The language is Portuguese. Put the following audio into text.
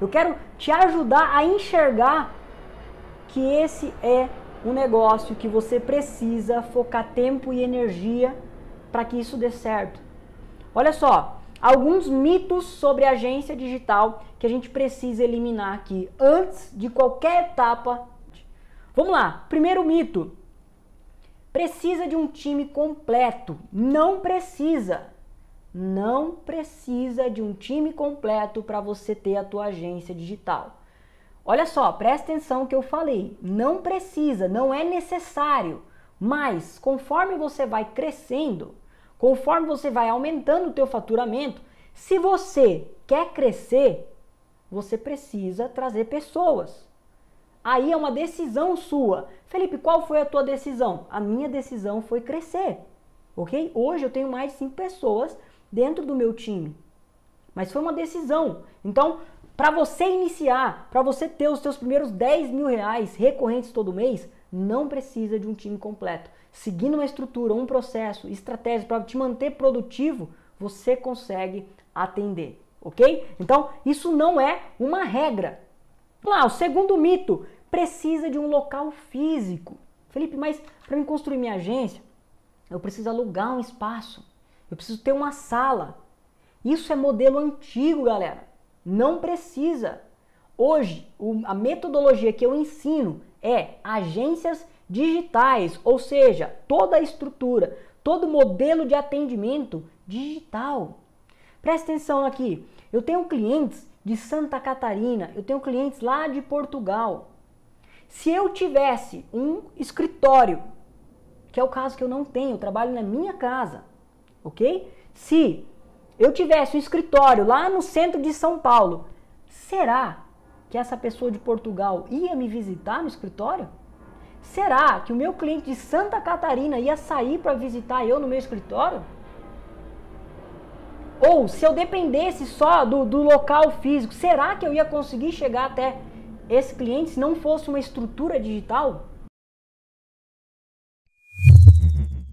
Eu quero te ajudar a enxergar que esse é um negócio que você precisa focar tempo e energia para que isso dê certo. Olha só, alguns mitos sobre agência digital que a gente precisa eliminar aqui antes de qualquer etapa. Vamos lá, primeiro mito. Precisa de um time completo. Não precisa. Não precisa de um time completo para você ter a tua agência digital. Olha só, presta atenção que eu falei. Não precisa, não é necessário. Mas conforme você vai crescendo, conforme você vai aumentando o teu faturamento, se você quer crescer, você precisa trazer pessoas. Aí é uma decisão sua. Felipe, qual foi a tua decisão? A minha decisão foi crescer. Ok? Hoje eu tenho mais de 5 pessoas dentro do meu time. Mas foi uma decisão. Então, para você iniciar, para você ter os seus primeiros 10 mil reais recorrentes todo mês, não precisa de um time completo. Seguindo uma estrutura, um processo, estratégia para te manter produtivo, você consegue atender, ok? Então, isso não é uma regra. Lá, o segundo mito, precisa de um local físico. Felipe, mas para mim construir minha agência, eu preciso alugar um espaço. Eu preciso ter uma sala. Isso é modelo antigo, galera. Não precisa. Hoje, a metodologia que eu ensino é agências digitais, ou seja, toda a estrutura, todo modelo de atendimento digital. Presta atenção aqui. Eu tenho clientes de Santa Catarina, eu tenho clientes lá de Portugal. Se eu tivesse um escritório, que é o caso que eu não tenho, eu trabalho na minha casa, ok? Se eu tivesse um escritório lá no centro de São Paulo, será que essa pessoa de Portugal ia me visitar no escritório? Será que o meu cliente de Santa Catarina ia sair para visitar eu no meu escritório? Ou se eu dependesse só do, do local físico, será que eu ia conseguir chegar até esse cliente se não fosse uma estrutura digital?